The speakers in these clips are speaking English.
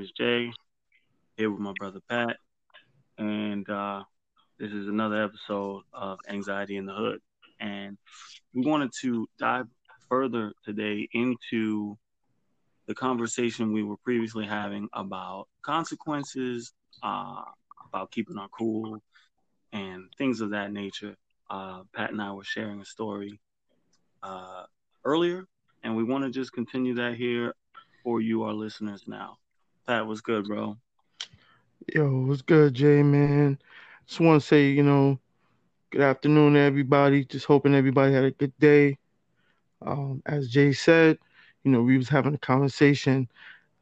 is Jay, here with my brother Pat, and uh, this is another episode of Anxiety in the Hood. And we wanted to dive further today into the conversation we were previously having about consequences, uh, about keeping our cool, and things of that nature. Uh, Pat and I were sharing a story uh, earlier, and we want to just continue that here for you, our listeners, now. Pat, what's good, bro? Yo, what's good, Jay, man? Just want to say, you know, good afternoon, everybody. Just hoping everybody had a good day. Um, as Jay said, you know, we was having a conversation,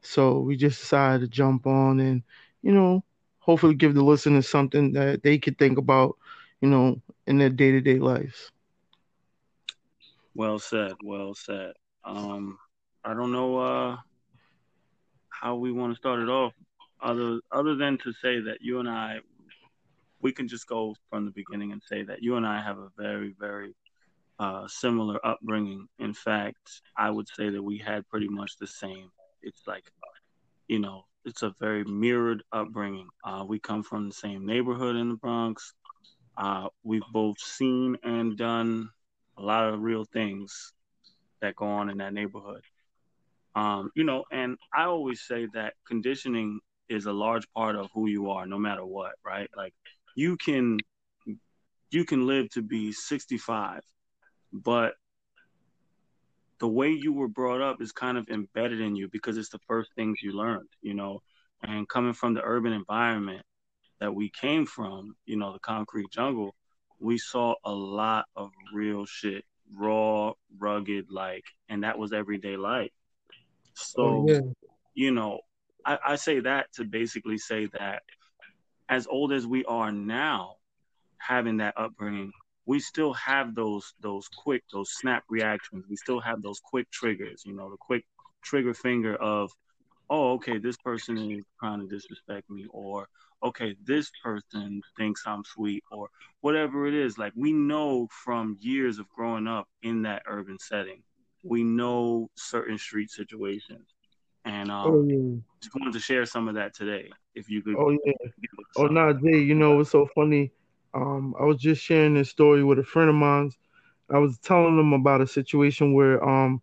so we just decided to jump on and, you know, hopefully give the listeners something that they could think about, you know, in their day to day lives. Well said. Well said. Um, I don't know. Uh, how we want to start it off, other other than to say that you and I, we can just go from the beginning and say that you and I have a very very uh, similar upbringing. In fact, I would say that we had pretty much the same. It's like, you know, it's a very mirrored upbringing. Uh, we come from the same neighborhood in the Bronx. Uh, we've both seen and done a lot of real things that go on in that neighborhood. Um, you know, and I always say that conditioning is a large part of who you are, no matter what, right? Like you can you can live to be 65, but the way you were brought up is kind of embedded in you because it's the first things you learned, you know. And coming from the urban environment that we came from, you know, the concrete jungle, we saw a lot of real shit, raw, rugged, like, and that was everyday life. Oh, so, oh, yeah. you know, I, I say that to basically say that as old as we are now, having that upbringing, we still have those those quick those snap reactions. We still have those quick triggers. You know, the quick trigger finger of, oh, okay, this person is trying to disrespect me, or okay, this person thinks I'm sweet, or whatever it is. Like we know from years of growing up in that urban setting we know certain street situations. And um, oh, yeah. just wanted to share some of that today. If you could. Oh yeah. Oh no, nah, Jay. You know it's so funny. Um, I was just sharing this story with a friend of mine. I was telling them about a situation where um,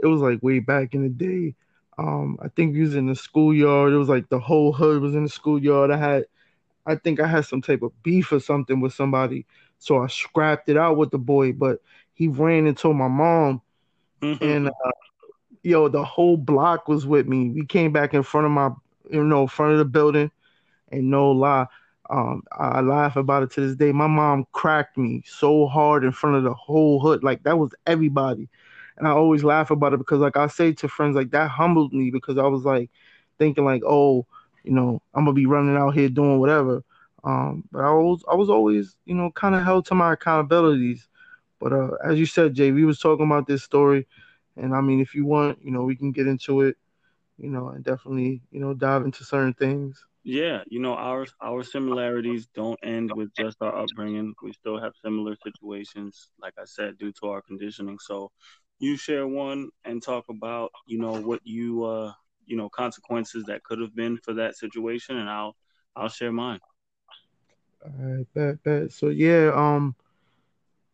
it was like way back in the day. Um, I think we was in the schoolyard. It was like the whole hood was in the schoolyard. I had, I think I had some type of beef or something with somebody, so I scrapped it out with the boy. But he ran and told my mom, Mm-hmm. And uh, yo, the whole block was with me. We came back in front of my, you know, front of the building, and no lie, um, I laugh about it to this day. My mom cracked me so hard in front of the whole hood, like that was everybody. And I always laugh about it because, like I say to friends, like that humbled me because I was like thinking, like, oh, you know, I'm gonna be running out here doing whatever. Um, but I was, I was always, you know, kind of held to my accountabilities. But uh, as you said, Jay, we was talking about this story, and I mean, if you want, you know, we can get into it, you know, and definitely, you know, dive into certain things. Yeah, you know, our our similarities don't end with just our upbringing. We still have similar situations, like I said, due to our conditioning. So, you share one and talk about, you know, what you, uh, you know, consequences that could have been for that situation, and I'll I'll share mine. All right, bet, bet. So yeah, um,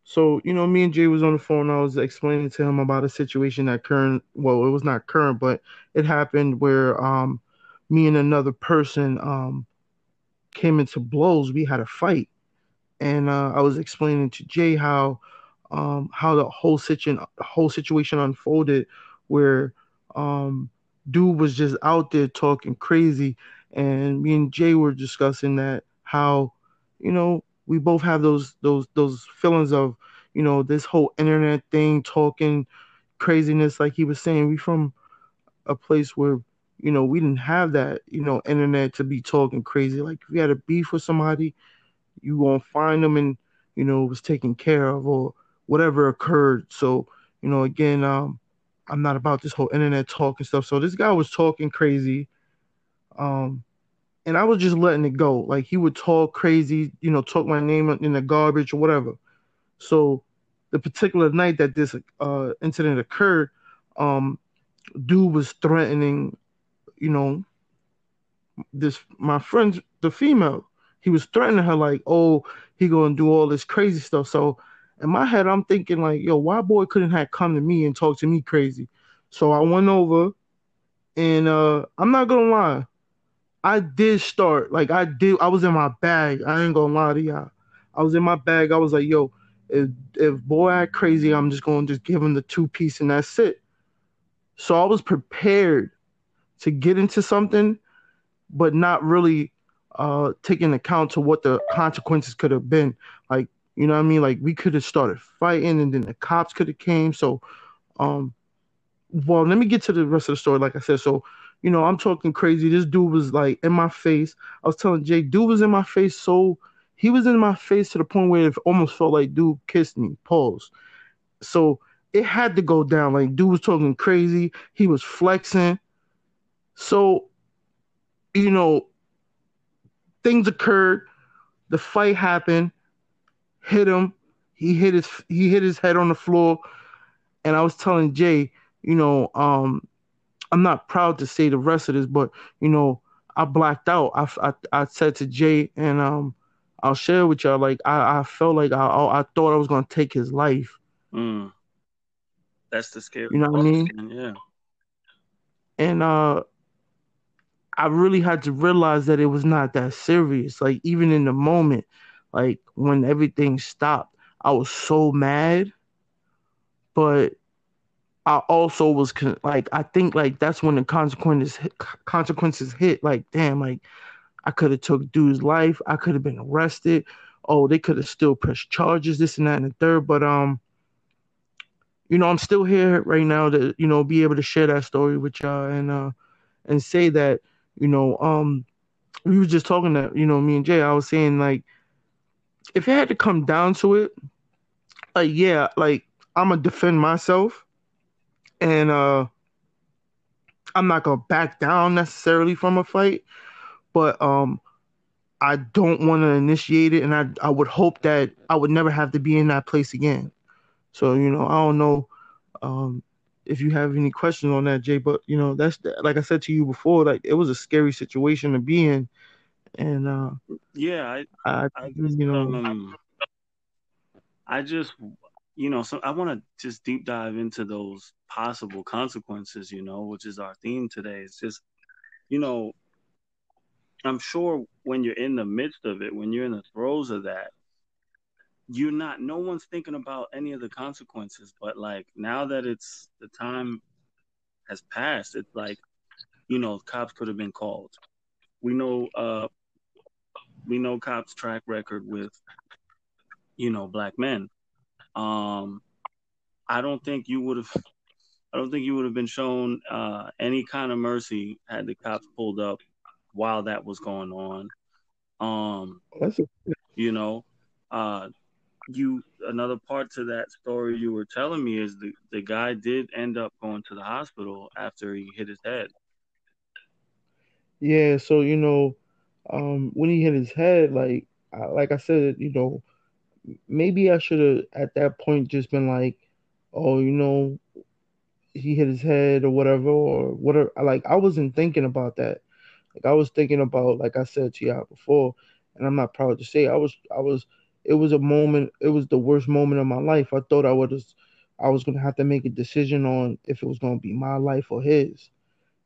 so, you know, me and Jay was on the phone. I was explaining to him about a situation that current, well, it was not current, but it happened where um, me and another person um, came into blows. We had a fight. And uh, I was explaining to Jay how um, how the whole situation whole situation unfolded where um, dude was just out there talking crazy and me and Jay were discussing that how you know we both have those those those feelings of you know this whole internet thing talking craziness like he was saying we from a place where you know we didn't have that you know internet to be talking crazy. Like if you had a beef with somebody you won't find them and you know was taken care of or whatever occurred. So you know again um i'm not about this whole internet talk and stuff. So this guy was talking crazy. Um and I was just letting it go. Like he would talk crazy, you know, talk my name in the garbage or whatever. So the particular night that this uh, incident occurred, um, dude was threatening, you know, this my friend, the female, he was threatening her like, oh, he gonna do all this crazy stuff. So in my head, I'm thinking like, yo, why boy couldn't have come to me and talk to me crazy? So I went over, and uh, I'm not gonna lie, I did start like I did. I was in my bag. I ain't gonna lie to y'all. I was in my bag. I was like, yo, if if boy act crazy, I'm just gonna just give him the two piece and that's it. So I was prepared to get into something, but not really uh taking account to what the consequences could have been. Like, you know what I mean? Like we could have started fighting and then the cops could have came. So um well, let me get to the rest of the story. Like I said, so you know, I'm talking crazy. This dude was like in my face. I was telling Jay, dude was in my face so he was in my face to the point where it almost felt like dude kissed me. Pause. So it had to go down. Like dude was talking crazy. He was flexing. So, you know, things occurred. The fight happened. Hit him. He hit his he hit his head on the floor. And I was telling Jay, you know, um, I'm not proud to say the rest of this, but you know, I blacked out. I, I, I said to Jay, and um, I'll share with y'all. Like I, I felt like I, I thought I was gonna take his life. Mm. That's the scary. You know what I mean? Yeah. And uh, I really had to realize that it was not that serious. Like even in the moment, like when everything stopped, I was so mad. But I also was con- like, I think like that's when the consequences hit, consequences hit. Like, damn, like I could have took dude's life. I could have been arrested. Oh, they could have still pressed charges, this and that and the third. But um, you know, I'm still here right now to you know be able to share that story with y'all and uh and say that you know um we were just talking that you know me and Jay. I was saying like if it had to come down to it, like yeah, like I'm gonna defend myself and uh I'm not gonna back down necessarily from a fight, but um I don't want to initiate it, and I I would hope that I would never have to be in that place again. So you know I don't know um if you have any questions on that, Jay, but you know that's like I said to you before, like it was a scary situation to be in, and uh yeah, I I, I just, you know um, I just you know, so I want to just deep dive into those possible consequences, you know, which is our theme today. It's just, you know, I'm sure when you're in the midst of it, when you're in the throes of that, you're not, no one's thinking about any of the consequences. But like now that it's the time has passed, it's like, you know, cops could have been called. We know, uh, we know cops' track record with, you know, black men um, I don't think you would have. I don't think you would have been shown uh, any kind of mercy had the cops pulled up while that was going on. Um, you know, uh, you another part to that story you were telling me is the the guy did end up going to the hospital after he hit his head. Yeah, so you know, um, when he hit his head, like like I said, you know, maybe I should have at that point just been like, oh, you know, he hit his head or whatever or whatever. Like I wasn't thinking about that. Like I was thinking about, like I said to y'all before, and I'm not proud to say I was I was it was a moment it was the worst moment of my life. I thought I would I was gonna have to make a decision on if it was gonna be my life or his.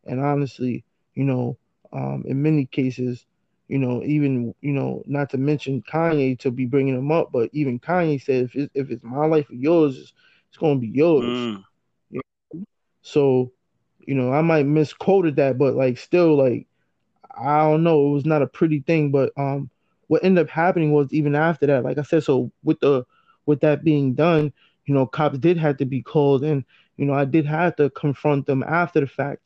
And honestly, you know, um, in many cases, you know, even you know, not to mention Kanye to be bringing him up, but even Kanye said if it's, if it's my life or yours, it's, it's going to be yours. Mm. You know? So, you know, I might misquoted that, but like still, like I don't know, it was not a pretty thing. But um, what ended up happening was even after that, like I said, so with the with that being done, you know, cops did have to be called, and you know, I did have to confront them after the fact,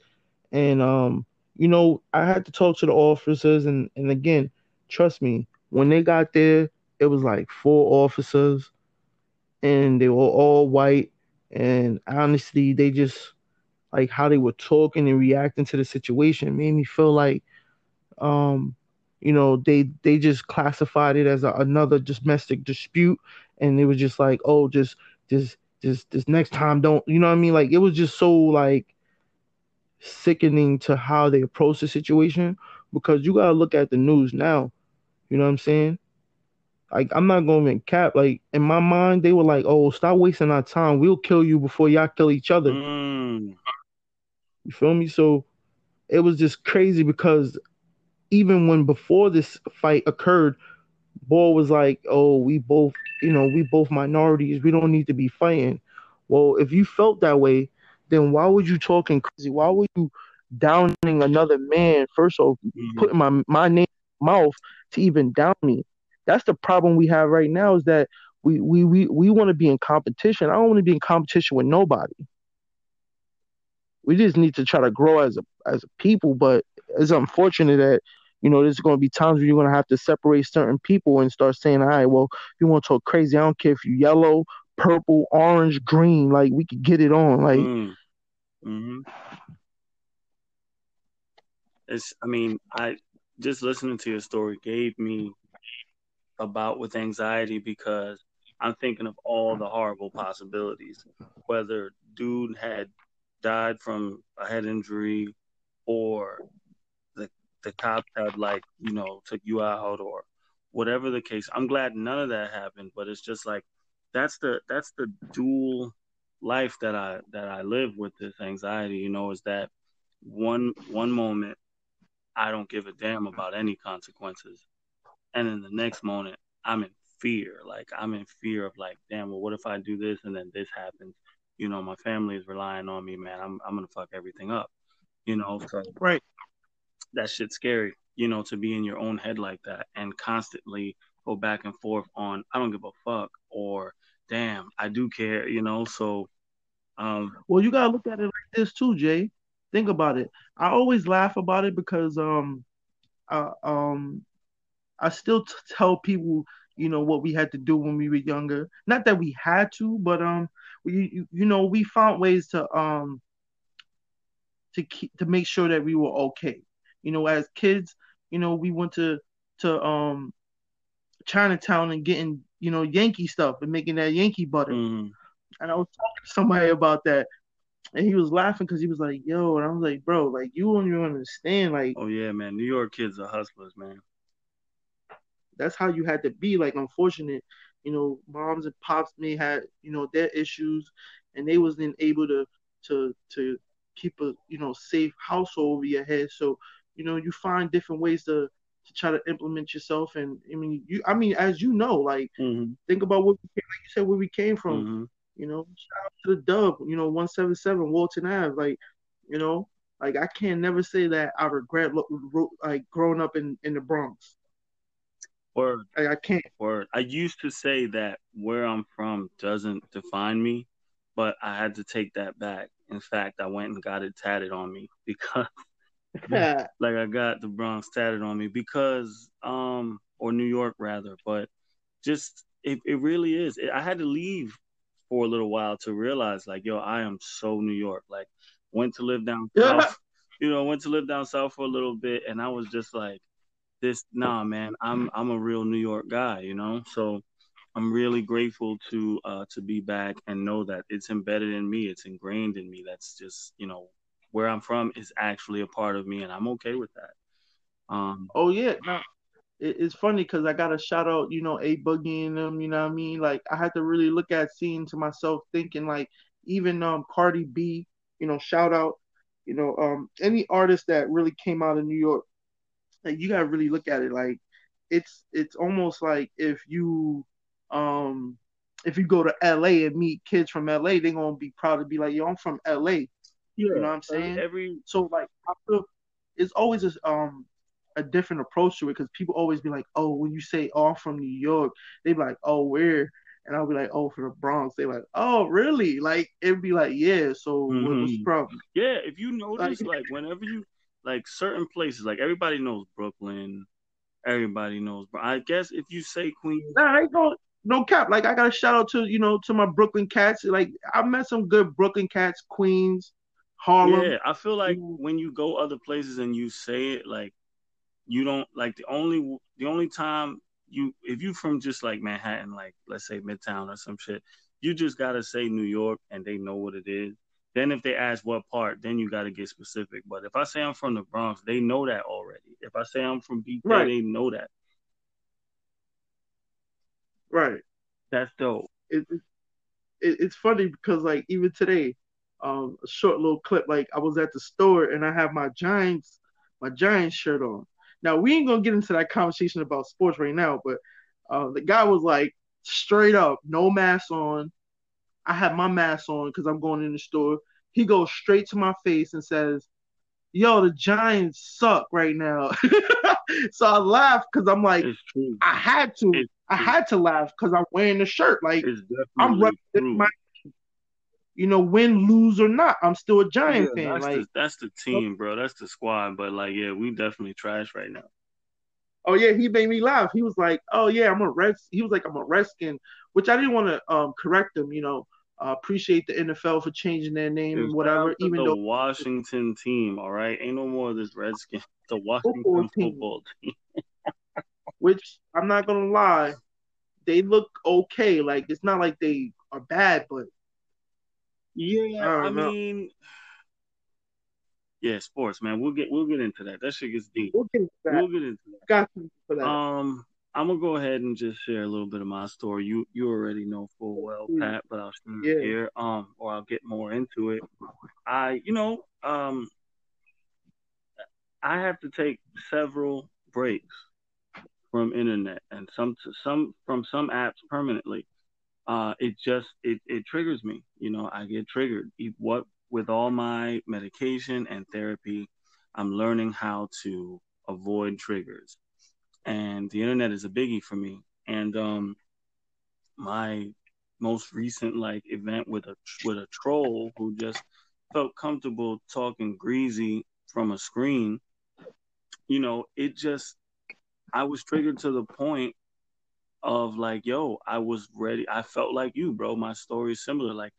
and um you know, I had to talk to the officers, and and again, trust me, when they got there, it was like four officers, and they were all white, and honestly, they just like how they were talking and reacting to the situation made me feel like, um, you know, they they just classified it as a, another domestic dispute, and it was just like, oh, just just just this next time, don't you know what I mean? Like it was just so like sickening to how they approach the situation. because you gotta look at the news now. You know what I'm saying? Like I'm not going to cap. Like in my mind, they were like, "Oh, stop wasting our time. We'll kill you before y'all kill each other." Mm. You feel me? So it was just crazy because even when before this fight occurred, Ball was like, "Oh, we both, you know, we both minorities. We don't need to be fighting." Well, if you felt that way, then why would you talking crazy? Why would you downing another man? First off, Mhm. putting my my name in my mouth to even down me. That's the problem we have right now is that we we we, we want to be in competition. I don't want to be in competition with nobody. We just need to try to grow as a as a people, but it's unfortunate that you know there's going to be times where you're going to have to separate certain people and start saying, "All right, well, you want to talk crazy? I don't care if you yellow, purple, orange, green. Like we could get it on. Like Mm. Hmm It's. I mean, I just listening to your story gave me about with anxiety because I'm thinking of all the horrible possibilities. Whether dude had died from a head injury, or the the cops had like you know took you out, or whatever the case. I'm glad none of that happened, but it's just like that's the that's the dual life that I that I live with this anxiety. You know, is that one one moment I don't give a damn about any consequences. And in the next moment, I'm in fear. Like I'm in fear of like, damn, well, what if I do this and then this happens? You know, my family is relying on me, man. I'm I'm gonna fuck everything up. You know, so right. that shit's scary. You know, to be in your own head like that and constantly go back and forth on I don't give a fuck or damn, I do care. You know, so um, Well, you gotta look at it like this too, Jay. Think about it. I always laugh about it because um uh, um I still t- tell people, you know, what we had to do when we were younger. Not that we had to, but um, you, you know we found ways to um to keep to make sure that we were okay. You know, as kids, you know, we went to to um Chinatown and getting you know Yankee stuff and making that Yankee butter. mm, And I was talking to somebody about that, and he was laughing because he was like, "Yo," and I was like, "Bro, like you don't even understand. Like oh yeah, man, New York kids are hustlers, man. that's how you had to be. Like, unfortunate, you know, moms and pops may had, you know, their issues, and they wasn't able to to to keep a you know safe household over your head. So, you know, you find different ways to to try to implement yourself. And I mean, you, I mean, as you know, like hmm think about what we came, like you said, where we came from. hmm You know, shout out to the Dub. You know, one seven seven Walton Ave. Like, you know, like I can't never say that I regret like growing up in in the Bronx. Word. Like I can't. Word. I used to say that where I'm from doesn't define me, but I had to take that back. In fact, I went and got it tatted on me because, like, I got the Bronx tatted on me because, um, or New York rather, but just it, it really is. I had to leave for a little while to realize, like, yo, I am so New York. Like, went to live down south, you know, went to live down south for a little bit, and I was just like, this, nah, man, I'm I'm a real New York guy, you know. So I'm really grateful to uh to be back and know that it's embedded in me, it's ingrained in me. That's just, you know, where I'm from is actually a part of me, and I'm okay with that. Um, Oh yeah, no, it, it's funny because I got to shout out, you know, A Boogie and them. You know what I mean? Like I had to really look at seeing to myself, thinking like even um Cardi B, you know, shout out, you know, um any artist that really came out of New York, like you got to really look at it. Like it's it's almost like if you um if you go to LA and meet kids from LA, they're gonna be proud to be like, yo, I'm from LA. Yeah, You know what I'm saying? every So like I feel it's always a um a different approach to it because people always be like, oh, when you say oh I'm from New York, they be like, oh where? And I'll be like, oh from the Bronx. They like, oh really? Like it'd be like, yeah. So what, what's the problem? Yeah, if you notice, Like- like whenever you like certain places, like everybody knows Brooklyn, everybody knows. But I guess if you say Queens, Nah, I ain't going no cap. Like I got to shout out to you know to my Brooklyn cats. Like I met some good Brooklyn cats, Queens, Harlem. yeah, I feel like Mhm. when you go other places and you say it, like you don't like the only the only time you if you from just like Manhattan, like let's say Midtown or some shit, you just gotta say New York and they know what it is. Then if they ask what part, then you got to get specific. But if I say I'm from the Bronx, they know that already. If I say I'm from BK, Right. they know that. Right. That's dope. It, it, it's funny because like even today, um, a short little clip. Like I was at the store and I have my Giants, my Giants shirt on. Now we ain't gonna get into that conversation about sports right now, but uh, the guy was like straight up, no mask on. I had my mask on because I'm going in the store. He goes straight to my face and says, "Yo, the Giants suck right now." so I laughed because I'm like, I had to, I had to laugh because I'm wearing the shirt. Like I'm representing my, you know, win, lose or not, I'm still a Yeah, Giant fan. that's Like, the that's the team, bro. That's the squad. But like, yeah, we definitely trash right now. oh yeah, he made me laugh. He was like, oh yeah, I'm a Reds. He was like, I'm a Redskin, which I didn't want to um correct him. You know, uh, appreciate the NFL for changing their name Dude, and whatever. Even the though Washington team, all right, ain't no more of this Redskin. The Washington Football team. football team. which I'm not gonna lie, they look okay. Like it's not like they are bad, but Yeah, I I, mean, yeah, sports, man. We'll get we'll get into that. That shit gets deep. we'll get into that. We'll get into that. Got for that. Um, I'm gonna go ahead and just share a little bit of my story. You you already know full well, Mm. Pat, but I'll share Yeah. here. Um, or I'll get more into it. I, you know, um, I have to take several breaks from internet and some some from some apps permanently. Uh, it just it it triggers me. You know, I get triggered. What with all my medication and therapy, I'm learning how to avoid triggers and the internet is a biggie for me. And um, my most recent like event with a with a troll who just felt comfortable talking greasy from a screen, you know, it just I was triggered to the point of like, yo, I was ready. I felt like you, bro. My story is similar. Like,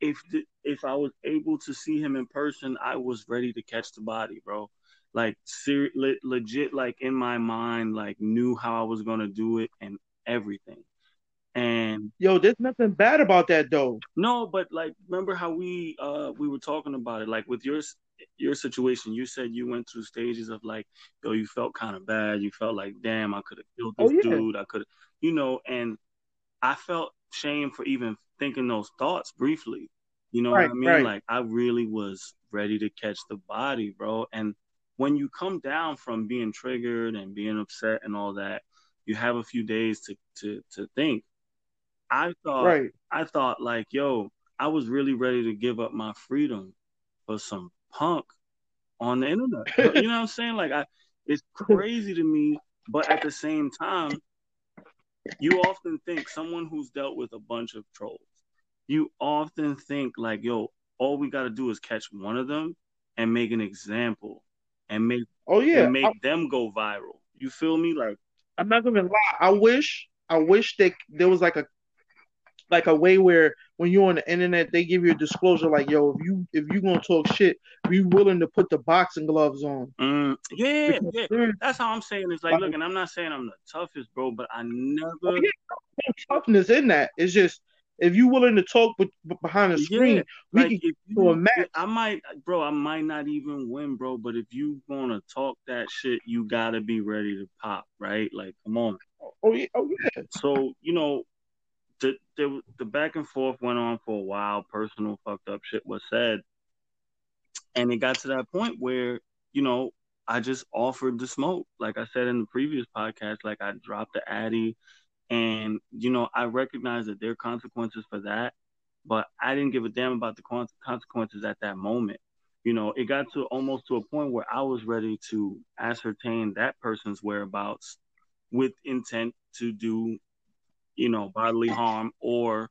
if the, if I was able to see him in person, I was ready to catch the body, bro like ser- le- legit like in my mind like knew how I was gonna do it and everything. And Yo, there's nothing bad about that though. no, but like remember how we uh we were talking about it like with your your situation. You said you went through stages of like yo, you felt kind of bad. You felt like damn, I could have killed Oh, this yeah. dude. I could, you know, and I felt shame for even thinking those thoughts briefly. You know Right, what I mean? right. Like I really was ready to catch the body, bro. And when you come down from being triggered and being upset and all that, you have a few days to to to think. I thought Right. I thought like, yo, I was really ready to give up my freedom for some punk on the internet. you know what I'm saying? Like I it's crazy to me, but at the same time, you often think someone who's dealt with a bunch of trolls, you often think like, yo, all we gotta do is catch one of them and make an example and make Oh yeah. and make I, them go viral. You feel me? Like I'm not gonna lie. I wish I wish that there was like a like a way where when you're on the internet they give you a disclosure like yo if you if you gonna talk shit be willing to put the boxing gloves on mm, yeah, because yeah. That's how I'm saying. It's like, like, look, and I'm not saying I'm the toughest, bro, but I oh never yeah, toughness in that. It's just if you willing to talk behind the screen, Yeah, we like can if to a match. I might, bro, I might not even win, bro. But if you gonna talk that shit, you gotta be ready to pop, right? Like, come on. Oh yeah, oh yeah. So you know, the the the back and forth went on for a while. Personal fucked up shit was said, and it got to that point where you know I just offered the smoke. Like I said in the previous podcast, like I dropped the addy, and you know I recognize that there are consequences for that, but I didn't give a damn about the consequences at that moment. You know, it got to almost to a point where I was ready to ascertain that person's whereabouts with intent to do, you know, bodily harm or,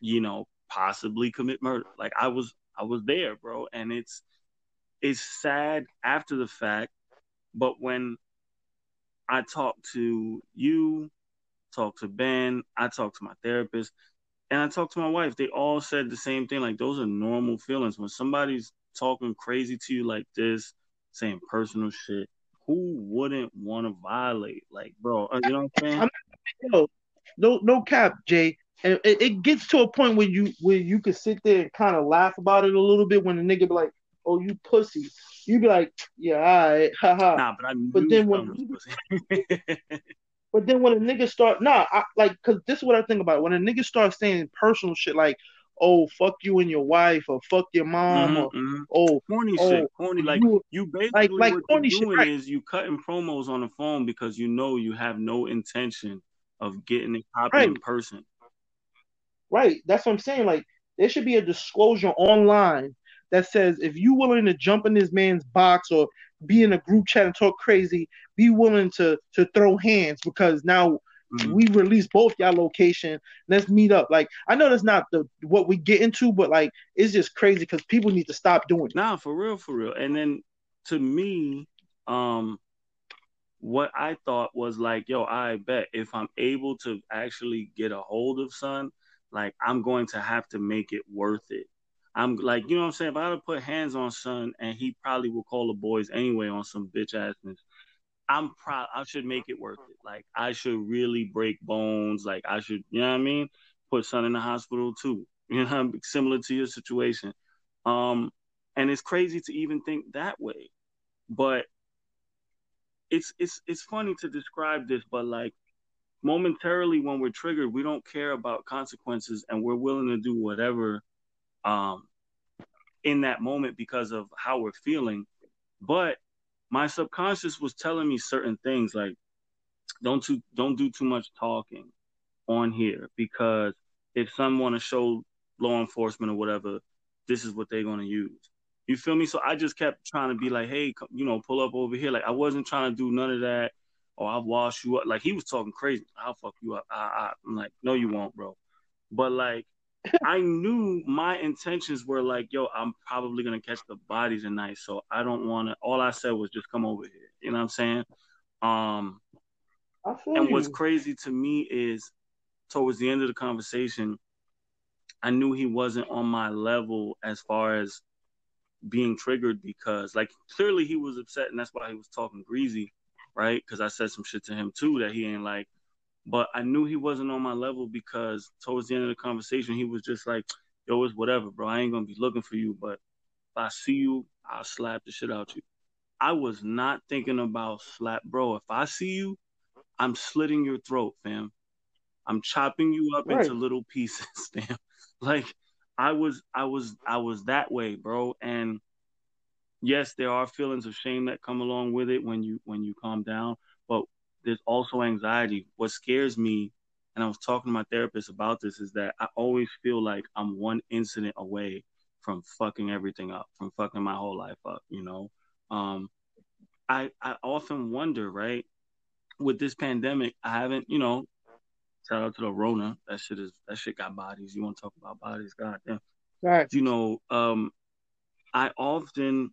you know, possibly commit murder. Like I was, I was there, bro, and it's it's sad after the fact, but when I talk to you, talk to Ben, I talk to my therapist, and I talk to my wife, they all said the same thing. Like those are normal feelings. When somebody's talking crazy to you like this, saying personal shit, who wouldn't want to violate? Like, bro, uh, you know what I'm saying? I'm yo, no no cap, Jay. and it, it, gets to a point where you where you could sit there and kind of laugh about it a little bit when the nigga be like, "Oh, you pussy," you be like, "Yeah, all right, haha." Nah, but I but then when but then when a nigga start, nah, I, like, cause this is what I think about. When a nigga starts saying personal shit like, "Oh, fuck you and your wife," or "Fuck your mom," mm-hmm, or mm-hmm. "Oh, corny oh, shit," corny. Like you, you basically like, like what you're doing shit, right? is you cutting promos on the phone because you know you have no intention of getting it popping right. in person. Right. That's what I'm saying. Like there should be a disclosure online that says if you willing to jump in this man's box or be in a group chat and talk crazy, be willing to to throw hands because now mm-hmm. we release both y'all location. Let's meet up. Like I know that's not the what we get into, but like it's just crazy because people need to stop doing it. Nah, for real, for real. And then to me, um, what I thought was like, yo, I bet if I'm able to actually get a hold of son, like I'm going to have to make it worth it. I'm like, you know what I'm saying? If I had to put hands on son and he probably will call the boys anyway on some bitch assness, I'm proud I should make it worth it. Like I should really break bones. Like I should, you know what I mean? Put son in the hospital too. You know, similar to your situation. Um, and it's crazy to even think that way. But it's it's it's funny to describe this, but like momentarily when we're triggered, we don't care about consequences and we're willing to do whatever um, in that moment because of how we're feeling. But my subconscious was telling me certain things like don't too don't do too much talking on here because if someone to show law enforcement or whatever, this is what they're going to use. You feel me? So I just kept trying to be like, hey, you know, pull up over here. Like I wasn't trying to do none of that Or I'll wash you up. Like he was talking crazy. I'll fuck you up. I, I, I'm like, no, you won't, bro. But like, I knew my intentions were like, yo, I'm probably gonna catch the body tonight, so I don't want to. All I said was just come over here. You know what I'm saying? Um, and you. what's crazy to me is, towards the end of the conversation, I knew he wasn't on my level as far as being triggered because, like, clearly he was upset, and that's why he was talking greasy right? Because I said some shit to him too that he ain't like. But I knew he wasn't on my level because towards the end of the conversation, he was just like, "Yo, it's whatever, bro. I ain't gonna be looking for you, but if I see you, I'll slap the shit out you." I was not thinking about slap, bro. If I see you, I'm slitting your throat, fam. I'm chopping you up right. into little pieces, fam. like I was, I was, I was that way, bro. And yes, there are feelings of shame that come along with it when you when you calm down, but there's also anxiety. What scares me, and I was talking to my therapist about this, is that I always feel like I'm one incident away from fucking everything up, from fucking my whole life up, you know. Um I I often wonder, right? With this pandemic, I haven't, you know, shout out to the Rona. That shit is that shit got bodies. You want to talk about bodies, goddamn. Right. You know, um, I often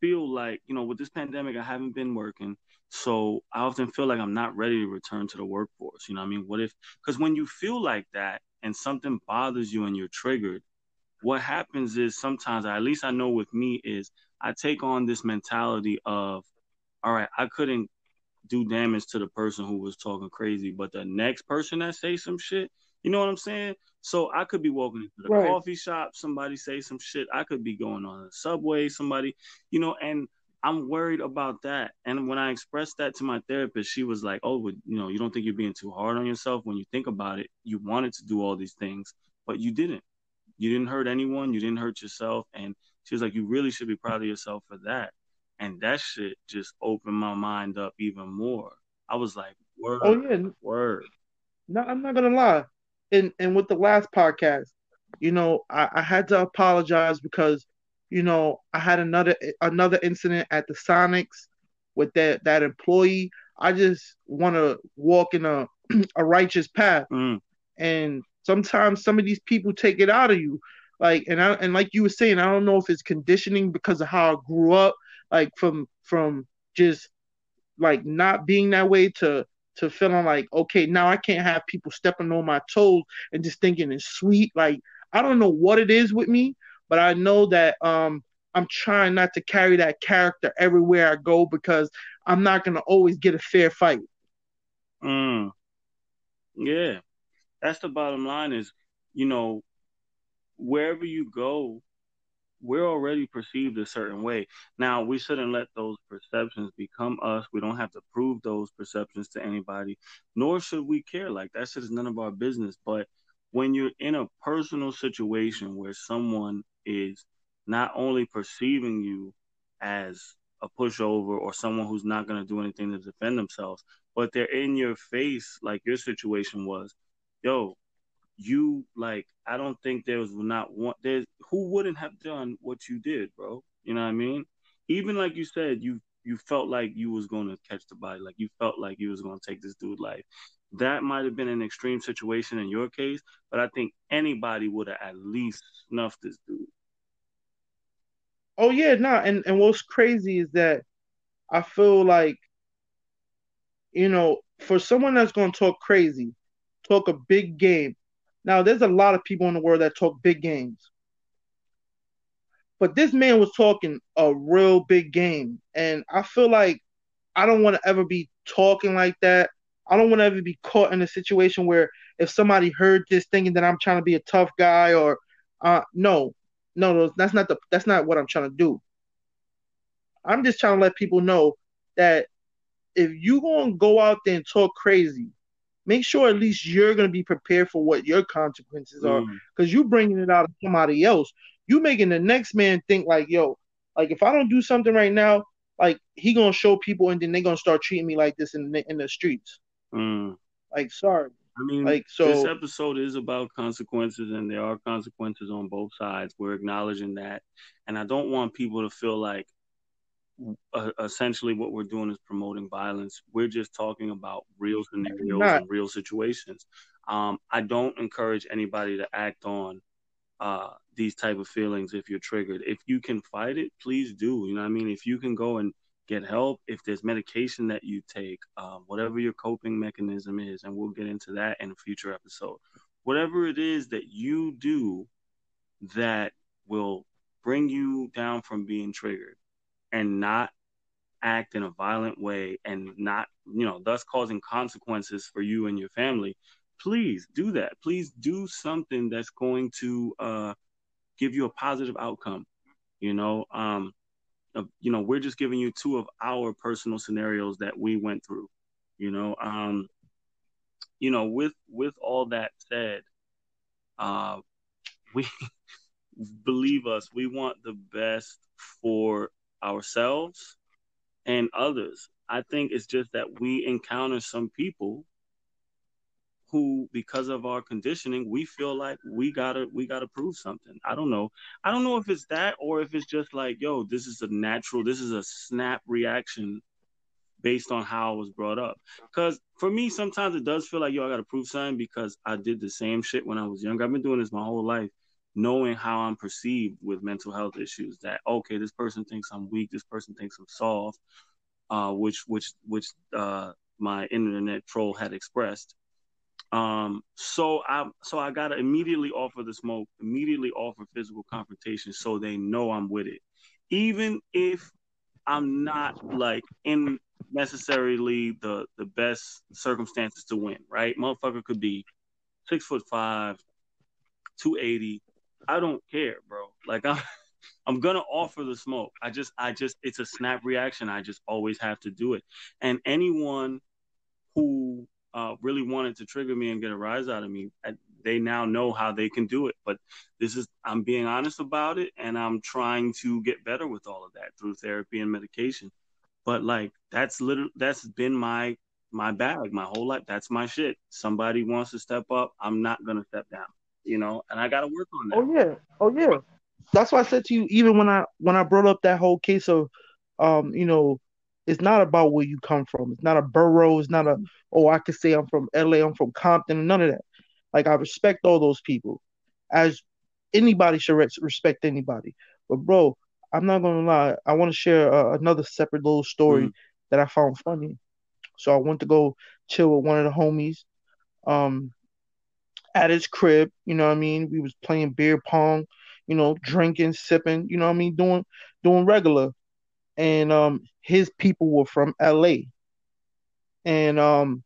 feel like, you know, with this pandemic, I haven't been working. So I often feel like I'm not ready to return to the workforce. You know I mean? What if, because when you feel like that and something bothers you and you're triggered, what happens is sometimes, at least I know with me, is I take on this mentality of, all right, I couldn't do damage to the person who was talking crazy, but the next person that say some shit, you know what I'm saying? So I could be walking into the right. coffee shop, somebody say some shit. I could be going on a subway, somebody, you know, and I'm worried about that. And when I expressed that to my therapist, she was like, "Oh, you know, you don't think you're being too hard on yourself when you think about it. You wanted to do all these things, but you didn't. You didn't hurt anyone. You didn't hurt yourself." And she was like, "You really should be proud of yourself for that." And that shit just opened my mind up even more. I was like, "Word, oh yeah, word." No, I'm not gonna lie and and with the last podcast, you know, I, I had to apologize because, you know, I had another another incident at the Sonics with that that employee. I just want to walk in a a righteous path, mm. and sometimes some of these people take it out of you. Like and I and like you were saying, I don't know if it's conditioning because of how I grew up, like from from just like not being that way to to feeling like, okay, now I can't have people stepping on my toes and just thinking it's sweet. Like I don't know what it is with me, but I know that um I'm trying not to carry that character everywhere I go because I'm not gonna always get a fair fight. Mm. Yeah. that's the bottom line. Is you know, wherever you go, we're already perceived a certain way. Now, we shouldn't let those perceptions become us. We don't have to prove those perceptions to anybody, nor should we care. Like that shit is none of our business. But when you're in a personal situation where someone is not only perceiving you as a pushover or someone who's not going to do anything to defend themselves, but they're in your face, like your situation was, yo, you like I don't think there was not one there's who wouldn't have done what you did, bro. You know what I mean? Even like you said, you you felt like you was gonna catch the body, like you felt like you was gonna take this dude life. That might have been an extreme situation in your case, but I think anybody would have at least snuffed this dude. Oh yeah, no, nah, and and what's crazy is that I feel like you know, for someone that's gonna talk crazy, talk a big game, now, there's a lot of people in the world that talk big games. But this man was talking a real big game. And I feel like I don't want to ever be talking like that. I don't want to ever be caught in a situation where if somebody heard this thinking that I'm trying to be a tough guy or uh no. No, that's not the that's not what I'm trying to do. I'm just trying to let people know that if you gonna go out there and talk crazy, make sure at least you're going to be prepared for what your consequences are because mm. you bringing it out of somebody else You're making the next man think like yo like if i don't do something right now like he gonna show people and then they gonna start treating me like this in the, in the streets mm. like sorry I mean, like so. This episode is about consequences, and there are consequences on both sides. We're acknowledging that, and I don't want people to feel like uh, essentially what we're doing is promoting violence. We're just talking about real scenarios and real situations. Um, I don't encourage anybody to act on uh, these type of feelings if you're triggered. If you can fight it, please do. You know what I mean? If you can go and get help, if there's medication that you take, um, whatever your coping mechanism is, and we'll get into that in a future episode. Whatever it is that you do that will bring you down from being triggered, and not act in a violent way and not, you know, thus causing consequences for you and your family, please do that. Please do something that's going to uh, give you a positive outcome. You know, um, uh, you know, we're just giving you two of our personal scenarios that we went through. You know, um, you know, with with all that said, uh, we believe us, we want the best for ourselves and others. I think it's just that we encounter some people who because of our conditioning we feel like we gotta we gotta prove something. I don't know. I don't know if it's that or if it's just like yo this is a natural this is a snap reaction based on how i was brought up. Because for me sometimes it does feel like yo i gotta prove something because i did the same shit when i was younger. I've been doing this my whole life knowing how I'm perceived with mental health issues. That okay, this person thinks I'm weak. This person thinks I'm soft. Uh, which which which uh, my internet troll had expressed. Um, so I so I gotta immediately offer the smoke, immediately offer physical confrontation, so they know I'm with it, even if I'm not like in necessarily the the best circumstances to win. Right, motherfucker could be six foot five, two eighty, I don't care, bro. Like I'm I'm gonna offer the smoke. I just I just it's a snap reaction. I just always have to do it. And anyone who uh, really wanted to trigger me and get a rise out of me, they now know how they can do it. But this is I'm being honest about it, and I'm trying to get better with all of that through therapy and medication. But like that's literally that's been my my bag my whole life. That's my shit. Somebody wants to step up, I'm not gonna step down you know, and I got to work on that. Oh yeah, oh yeah. That's why I said to you, even when I when I brought up that whole case of, um, you know, it's not about where you come from. It's not a borough. It's not a oh I could say I'm from LA. I'm from Compton. None of that. Like I respect all those people, as anybody should respect anybody. But bro, I'm not gonna lie. I want to share uh, another separate little story mm-hmm. that I found funny. So I went to go chill with one of the homies. Um, at his crib. You know what I mean? We was playing beer pong, you know, drinking, sipping. You know what I mean? Doing doing regular. And um, his people were from L.A. And um,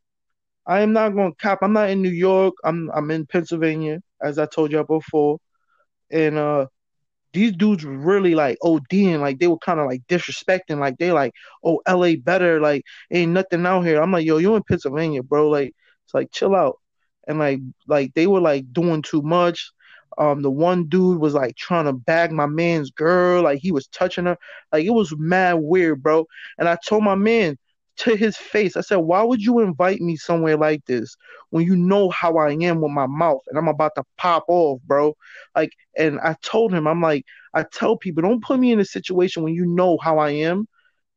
I am not going to cop. I'm not in New York. I'm I'm in Pennsylvania, as I told y'all before, and uh, these dudes were really like ODing, like they were kind of like disrespecting, like they like, oh LA better, like ain't nothing out here. I'm like, yo, you in Pennsylvania, bro? Like it's like chill out, and like like they were like doing too much. Um, the one dude was like trying to bag my man's girl, like he was touching her, like it was mad weird, bro. And I told my man, to his face. I said, Why would you invite me somewhere like this when you know how I am with my mouth and I'm about to pop off, bro? Like, and I told him, I'm like, I tell people, don't put me in a situation when you know how I am,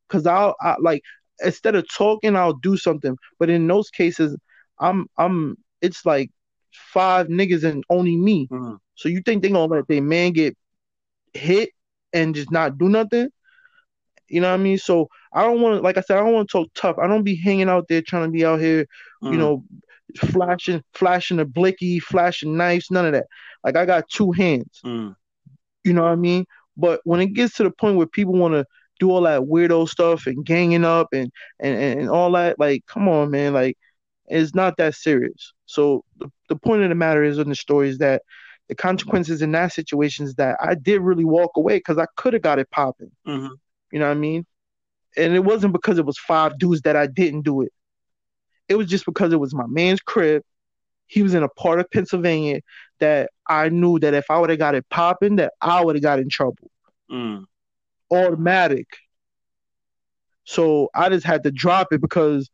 because I'll I, like instead of talking, I'll do something. But in those cases, I'm I'm it's like five niggas and only me. Mm-hmm. So you think they gonna let their man get hit and just not do nothing? You know what I mean? So I don't want to, like I said, I don't want to talk tough. I don't be hanging out there trying to be out here, mm. you know, flashing, flashing a blicky, flashing knives, none of that. Like I got two hands. Mm. You know what I mean? But when it gets to the point where people want to do all that weirdo stuff and ganging up and, and and all that, like, come on, man, like it's not that serious. So the, the point of the matter is in the story is that the consequences in that situation is that I did really walk away because I could have got it popping. Mm-hmm. You know what I mean? And it wasn't because it was five dudes that I didn't do it. It was just because it was my man's crib. He was in a part of Pennsylvania that I knew that if I would have got it popping, that I would have got in trouble. Mm. Automatic. So I just had to drop it because,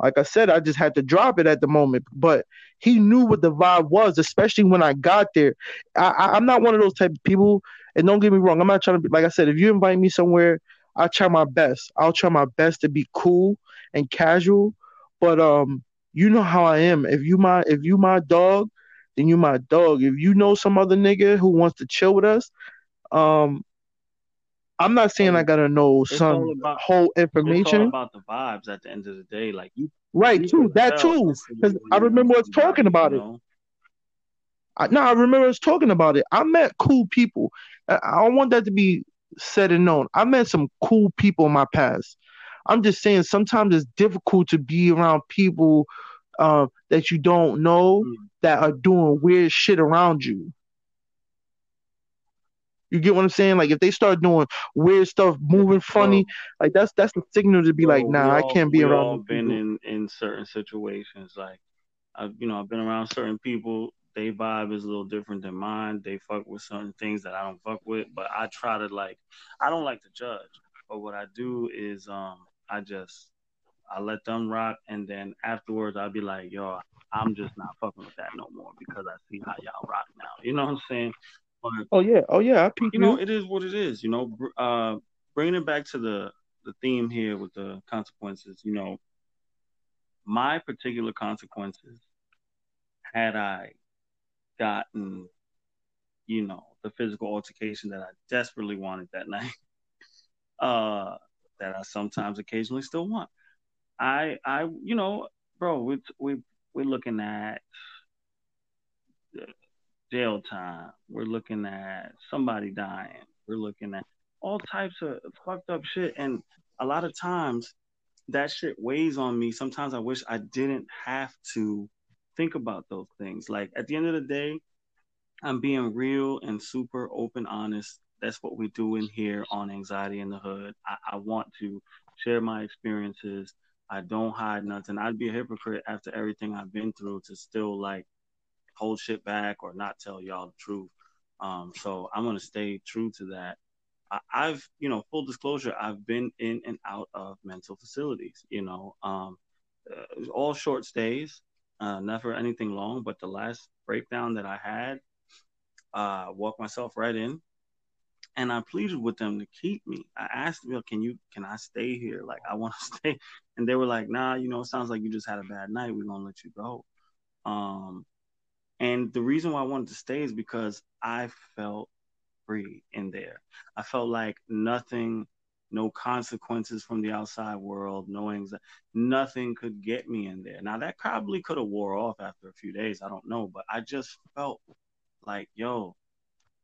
like I said, I just had to drop it at the moment. But he knew what the vibe was, especially when I got there. I, am not one of those type of people. And don't get me wrong, I'm not trying to be like I said. If you invite me somewhere I'll try my best. I'll try my best to be cool and casual. But um, you know how I am. If you my if you my dog, then you my dog. If you know some other nigga who wants to chill with us, um, I'm not saying I gotta know it's some about, whole information. about the vibes at the end of the day, like you. Right, you too. That too, because I remember us talking about it. Know? I, no, I remember us talking about it. I met cool people. I, I don't want that to be said and known. I met some cool people in my past. I'm just saying sometimes it's difficult to be around people uh, that you don't know mm. that are doing weird shit around you. You get what I'm saying? Like if they start doing weird stuff, moving funny, like that's that's the signal to be like, nah, all, I can't be around. All been in in certain situations, like I've you know I've been around certain people they vibe is a little different than mine. They fuck with certain things that I don't fuck with, but I try to like I don't like to judge. But what I do is um I just I let them rock and then afterwards I'll be like, yo, I'm just not fucking with that no more because I see how y'all rock now. You know what I'm saying? But, oh yeah, oh yeah, I you know, it is what it is. You know, uh, bringing it back to the the theme here with the consequences. You know, my particular consequences, had I gotten, you know, the physical altercation that I desperately wanted that night. Uh, that I sometimes occasionally still want. I I you know, bro, we we we're looking at jail time. We're looking at somebody dying. We're looking at all types of fucked up shit and a lot of times that shit weighs on me. Sometimes I wish I didn't have to think about those things. Like at the end of the day, I'm being real and super open, honest. That's what we do in here on Anxiety in the Hood. I, I want to share my experiences. I don't hide nothing. I'd be a hypocrite after everything I've been through to still like hold shit back or not tell y'all the truth. Um, so I'm gonna stay true to that. I, have you know, full disclosure, I've been in and out of mental facilities. You know, um, uh, all short stays uh, never anything long. But the last breakdown that I had, uh, walked myself right in, and I pleaded with them to keep me. I asked them, "Can you? Can I stay here? Like, I want to stay." And they were like, "Nah, you know, it sounds like you just had a bad night. We're gonna let you go." Um, and the reason why I wanted to stay is because I felt free in there. I felt like nothing no consequences from the outside world, no anxiety, nothing could get me in there. Now that probably could have wore off after a few days. I don't know, but I just felt like, yo,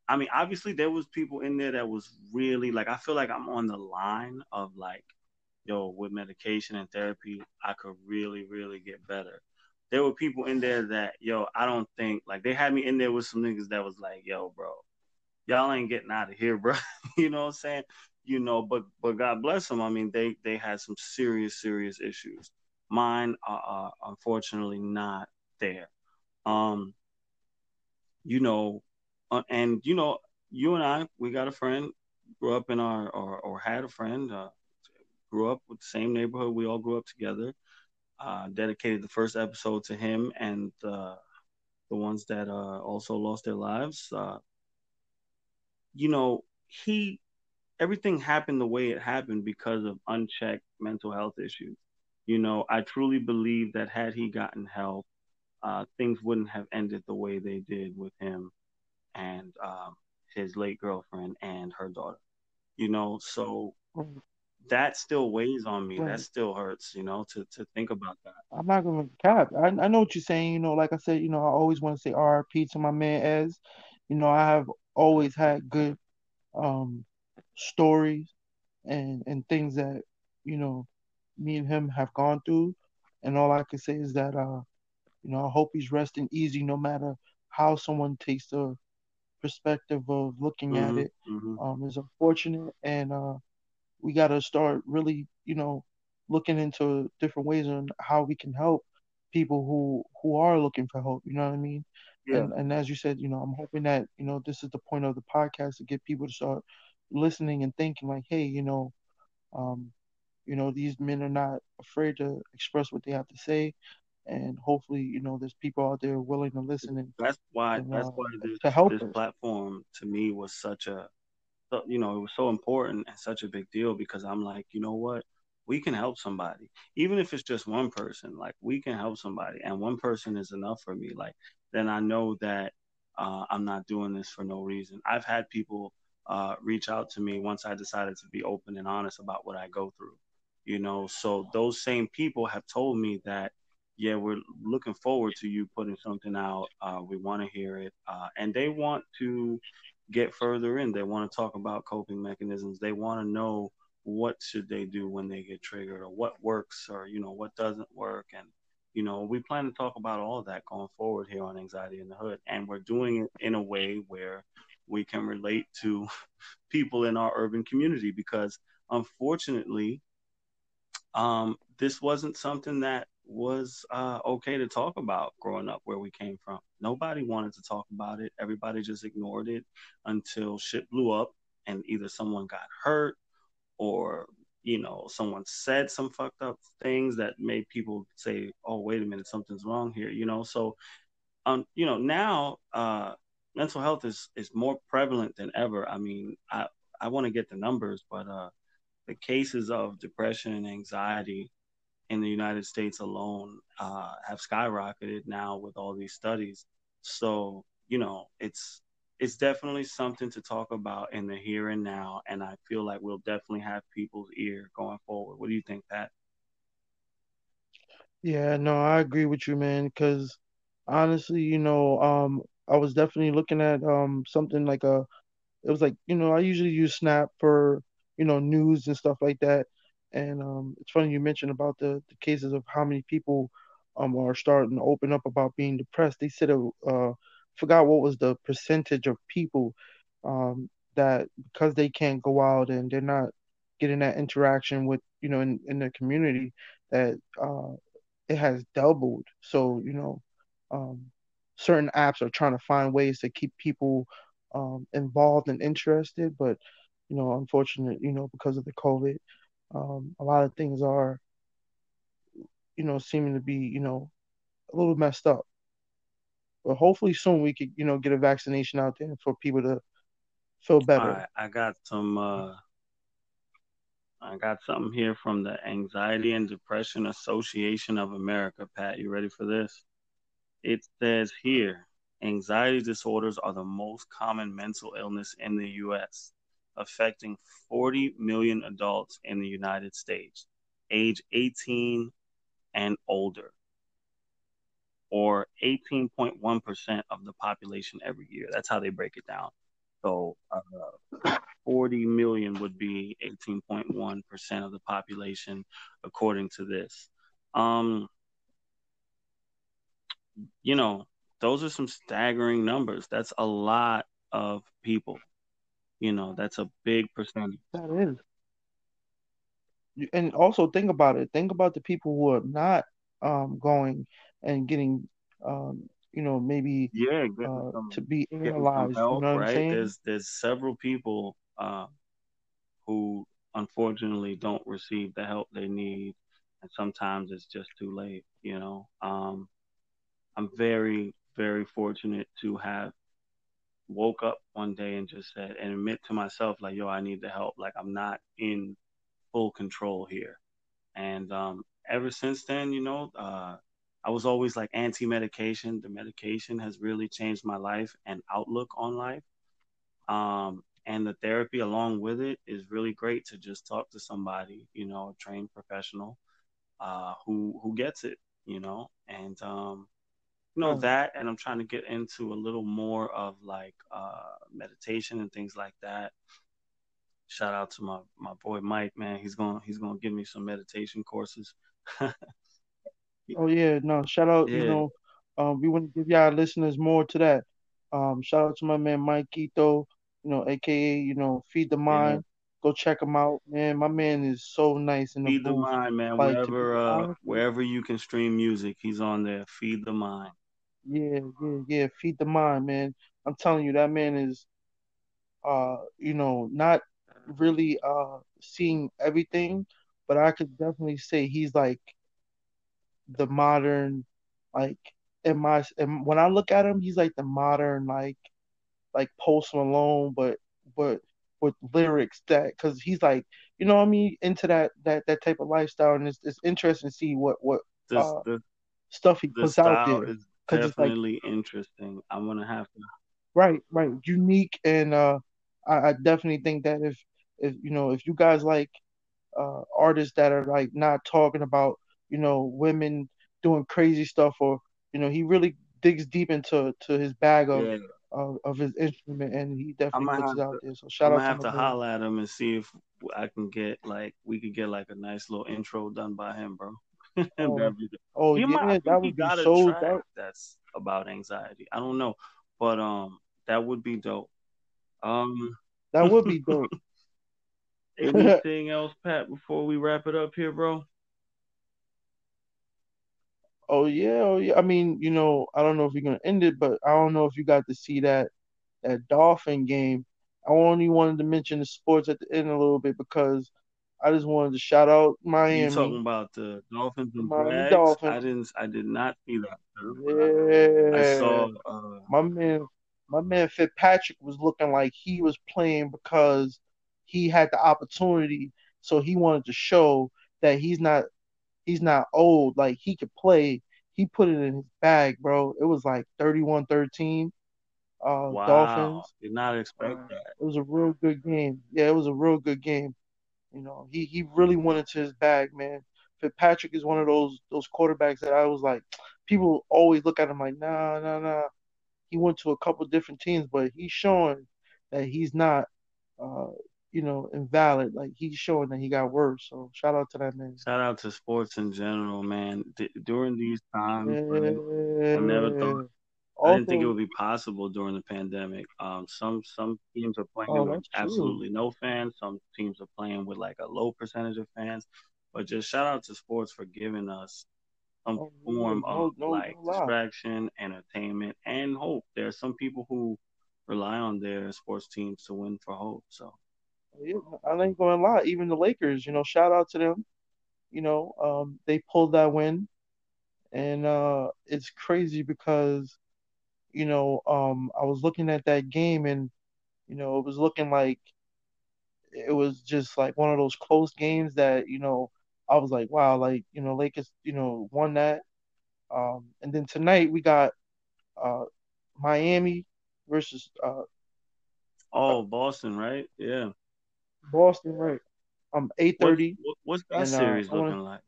I mean, obviously there was people in there that was really like, I feel like I'm on the line of like, yo, with medication and therapy, I could really, really get better. There were people in there that, yo, I don't think like they had me in there with some niggas that was like, yo, bro, y'all ain't getting out of here, bro. you know what I'm saying? You know, but but God bless them. I mean, they they had some serious serious issues. Mine are, are unfortunately not there. Um, you know, uh, and you know, you and I, we got a friend, grew up in our or or had a friend, uh, grew up with the same neighborhood. We all grew up together. Uh, dedicated the first episode to him and uh, the ones that uh, also lost their lives. Uh, you know, he everything happened the way it happened because of unchecked mental health issues. You know, I truly believe that had he gotten help, uh, things wouldn't have ended the way they did with him and um, his late girlfriend and her daughter. You know, so that still weighs on me. Right. That still hurts, you know, to to think about that. I'm not gonna cap. I, I know what you're saying. You know, like I said, you know, I always want to say RP to my man Ez. You know, I have always had good um stories and and things that you know me and him have gone through, and all I can say is that uh, you know, I hope he's resting easy, no matter how someone takes the perspective of looking mm-hmm, at it. Mm-hmm. Um, is unfortunate, and uh, we got to start really, you know, looking into different ways on how we can help people who who are looking for help. You know what I mean? Yeah. And, and as you said, you know, I'm hoping that you know this is the point of the podcast to get people to start listening and thinking like, hey, you know, um, you know, these men are not afraid to express what they have to say, and hopefully, you know, there's people out there willing to listen. And that's why and, that's uh, why this, to help this platform to me was such a you know, it was so important and such a big deal because I'm like, you know what? We can help somebody. Even if it's just one person, like we can help somebody and one person is enough for me. Like then I know that uh, I'm not doing this for no reason. I've had people uh, reach out to me once I decided to be open and honest about what I go through. You know, so those same people have told me that, yeah, we're looking forward to you putting something out. Uh, we want to hear it, uh, and they want to get further in. They want to talk about coping mechanisms. They want to know what should they do when they get triggered or what works or you know what doesn't work and you know we plan to talk about all that going forward here on anxiety in the hood and we're doing it in a way where we can relate to people in our urban community because unfortunately um, this wasn't something that was uh, okay to talk about growing up where we came from. Nobody wanted to talk about it. Everybody just ignored it until shit blew up and either someone got hurt or you know someone said some fucked up things that made people say oh wait a minute something's wrong here you know so um you know now uh mental health is is more prevalent than ever i mean i i want to get the numbers but uh the cases of depression and anxiety in the United States alone uh, have skyrocketed now with all these studies. So you know, it's it's definitely something to talk about in the here and now, and I feel like we'll definitely have people's ear going forward. What do you think, Pat? Yeah, no, I agree with you, man. Because honestly, you know, um, I was definitely looking at um something like a, it was like you know I usually use Snap for you know news and stuff like that, and um, it's funny you mentioned about the, the cases of how many people um, are starting to open up about being depressed. They said, uh, forgot what was the percentage of people um, that because they can't go out and they're not getting that interaction with, you know, in, in the community, that uh, it has doubled. So, you know, um, certain apps are trying to find ways to keep people um, involved and interested, but you know, unfortunately, you know, because of the COVID, um, a lot of things are, you know, seeming to be, you know, a little messed up. But hopefully soon we could, you know, get a vaccination out there for people to feel better. I got some. Uh, I got something here from the Anxiety and Depression Association of America. Pat, you ready for this? It says here, anxiety disorders are the most common mental illness in the U.S affecting 40 million adults in the United States, age 18 and older, or 18.1% of the population every year. That's how they break it down. So uh, 40 million would be 18.1% of the population, according to this. Um, you know, those are some staggering numbers. That's a lot of people. You know, that's a big percentage. That is. And also think about it. Think about the people who are not um, going and getting, um, you know, maybe yeah, uh, some, to be analyzed. Help, you know what right? I'm saying? There's there's several people uh, who unfortunately don't receive the help they need, and sometimes it's just too late. You know, um, I'm very very fortunate to have woke up one day and just said and admit to myself like, yo, I need the help. Like I'm not in full control here. And um, ever since then, you know, uh, I was always like anti-medication. The medication has really changed my life and outlook on life. Um, and the therapy along with it is really great to just talk to somebody, you know, a trained professional uh, who who gets it, you know, and um, you know that. And I'm trying to get into a little more of like uh, meditation and things like that. Shout out to my my boy Mike, man. He's gonna he's going to give me some meditation courses. oh yeah, no, shout out, yeah. you know, um, we want to give y'all listeners more to that. Um, shout out to my man Mike Quito, you know, aka, you know, Feed the Mind. Yeah. Go check him out, man. My man is so nice in the Feed the Mind, man. Like, wherever uh, wherever you can stream music, he's on there. Feed the Mind. Yeah, yeah, yeah. Feed the Mind, man. I'm telling you, that man is uh, you know, not really uh seeing everything, but I could definitely say he's like the modern like in my and when I look at him, he's like the modern like like Post Malone, but but with lyrics that because he's like you know what I mean into that that that type of lifestyle, and it's it's interesting to see what what this, uh, stuff he puts out there. Is definitely like, interesting. I'm gonna have to. Right, right, unique, and uh, I, I definitely think that if if you know if you guys like uh, artists that are like not talking about you know women doing crazy stuff or you know he really digs deep into to his bag of yeah. of, of, his instrument and he definitely puts it out to, there. So shout I'm out to have to holler at him and see if I can get like we could get like a nice little intro done by him, bro. oh, oh yeah, might, that would be so dope. That's about anxiety. I don't know, but um, that would be dope. Um, that would be dope. Anything else, Pat, before we wrap it up here, bro? Oh yeah, oh yeah. I mean, you know, I don't know if you're gonna end it, but I don't know if you got to see that that Dolphin game. I only wanted to mention the sports at the end a little bit because I just wanted to shout out Miami. You talking about the Dolphins and Miami Dolphins? I didn't. I did not see that. Yeah, I saw uh, my man. My man Fitzpatrick was looking like he was playing because he had the opportunity, so he wanted to show that he's not he's not old. Like he could play. He put it in his bag, bro. It was like 31-13. Uh, wow. Dolphins. Did not expect uh, that. It was a real good game. Yeah, it was a real good game. You know, he he really went into his bag, man. Fitzpatrick is one of those those quarterbacks that I was like, people always look at him like, nah, nah, nah. He went to a couple different teams, but he's showing that he's not uh, you know, invalid. Like he's showing that he got worse. So shout out to that man. Shout out to sports in general, man. D- during these times, yeah. I never thought. Also, I didn't think it would be possible during the pandemic. Um, some some teams are playing oh, with absolutely true. no fans. Some teams are playing with like a low percentage of fans. But just shout out to sports for giving us some oh, form no, of no, like no distraction, entertainment, and hope. There are some people who rely on their sports teams to win for hope. So I ain't going to lie. Even the Lakers, you know, shout out to them. You know, um, they pulled that win, and uh, it's crazy because, you know, um, I was looking at that game and, you know, it was looking like it was just like one of those close games that you know I was like, wow, like you know, Lakers, you know, won that. Um, and then tonight we got uh, Miami versus uh, oh Boston, right? Yeah. Boston, right? Um, eight thirty. What, what's that and, uh, series uh, looking like?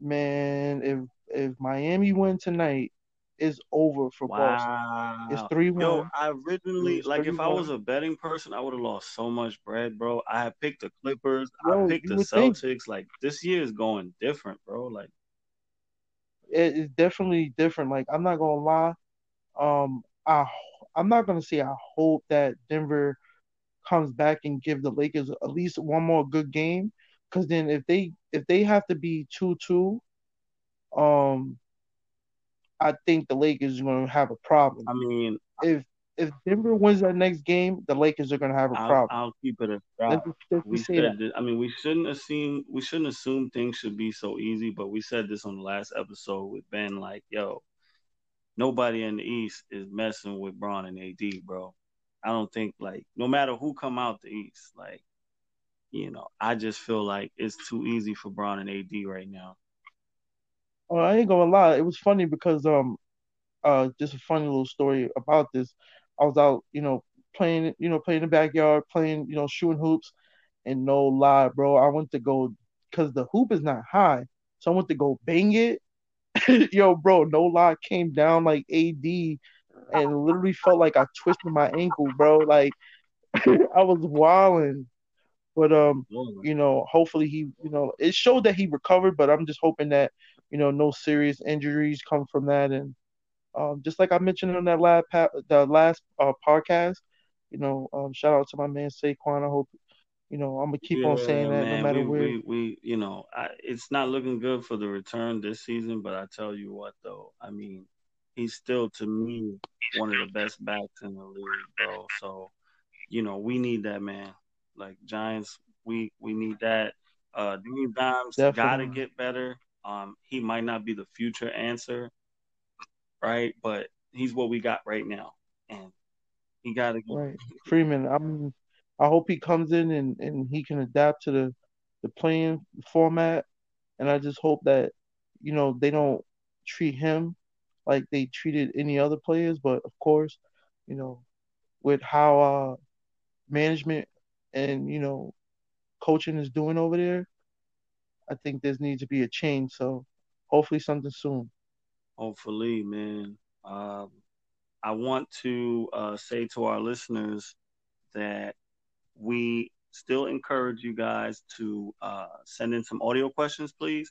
Man, if if Miami win tonight, it's over for wow. Boston. It's three one. Yo, I originally like if I was a betting person, I would have lost so much bread, bro. I had picked the Clippers, I picked the Celtics. Think. Like this year is going different, bro. Like it is definitely different. Like I'm not gonna lie, um, I I'm not gonna say I hope that Denver comes back and give the Lakers at least one more good game, because then if they if they have to be two two, um, I think the Lakers are gonna have a problem. I mean, if if Denver wins that next game, the Lakers are gonna have a I'll, problem. I'll keep it a said that. I mean, we shouldn't assume we shouldn't assume things should be so easy, but we said this on the last episode with Ben. Like, yo, nobody in the East is messing with Bron and AD, bro. I don't think like no matter who come out the East, like, you know, I just feel like it's too easy for Bron and AD right now. Oh, I ain't gonna lie. It was funny because um, uh, just a funny little story about this. I was out, you know, playing, you know, playing in the backyard, playing, you know, shooting hoops, and no lie, bro, I went to go because the hoop is not high, so I went to go bang it. Yo, bro, no lie, came down like AD, and literally felt like I twisted my ankle, bro. Like I was wilding. But um, you know, hopefully he, you know, it showed that he recovered. But I'm just hoping that, you know, no serious injuries come from that, and um, just like I mentioned on that last the last uh, podcast, you know, um, shout out to my man Saquon. I hope, you know, I'm gonna keep yeah, on saying that man, no matter we, where. We, we, you know, I, it's not looking good for the return this season, but I tell you what, though, I mean, he's still to me one of the best backs in the league, bro. So, you know, we need that man. Like Giants, we we need that. Uh, Danny Dimes got to get better. Um, he might not be the future answer, right? But he's what we got right now, and he got to go. Right, Freeman. I'm. I hope he comes in and, and he can adapt to the the playing format, and I just hope that you know they don't treat him like they treated any other players. But of course, you know, with how uh, management and you know coaching is doing over there, I think there needs to be a change. So hopefully something soon. Hopefully, man. Um, I want to uh, say to our listeners that we still encourage you guys to uh, send in some audio questions, please.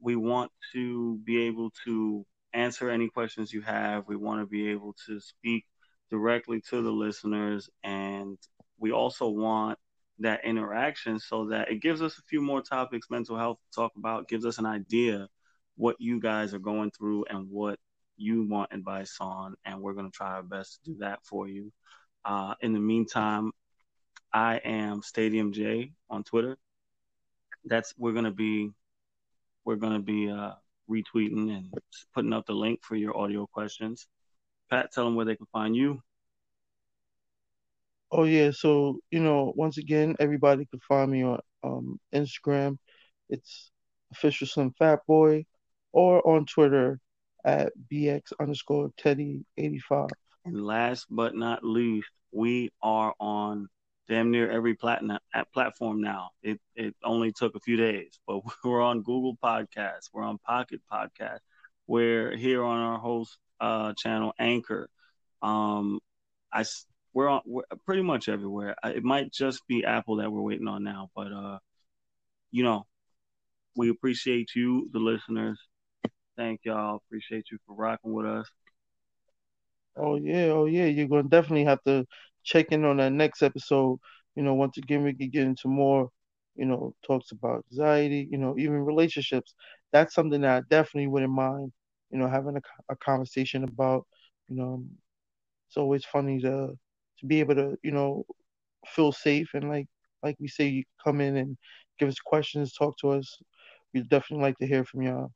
We want to be able to answer any questions you have. We want to be able to speak directly to the listeners, and we also want that interaction so that it gives us a few more topics mental health to talk about, gives us an idea what you guys are going through and what you want advice on, and we're going to try our best to do that for you. Uh, in the meantime, I am Stadium J on Twitter. That's we're going to be we're going to be uh, retweeting and putting up the link for your audio questions. Pat, tell them where they can find you. Oh yeah, so you know, once again, everybody can find me on um, Instagram. It's official Slim Fat Boy or on Twitter at bx underscore Teddy eighty five. And last but not least, we are on damn near every platinum at platform now. It it only took a few days, but we're on Google Podcasts, we're on Pocket Podcast, we're here on our host uh, channel Anchor. Um, I we're on we're pretty much everywhere. It might just be Apple that we're waiting on now, but uh, you know, we appreciate you, the listeners. Thank y'all. Appreciate you for rocking with us. Oh yeah, oh yeah. You're gonna definitely have to check in on that next episode. You know, once again we can get into more, you know, talks about anxiety, you know, even relationships. That's something that I definitely wouldn't mind, you know, having a, a conversation about. You know, it's always funny to be able to, you know, feel safe and like like we say, you come in and give us questions, talk to us. We'd definitely like to hear from y'all.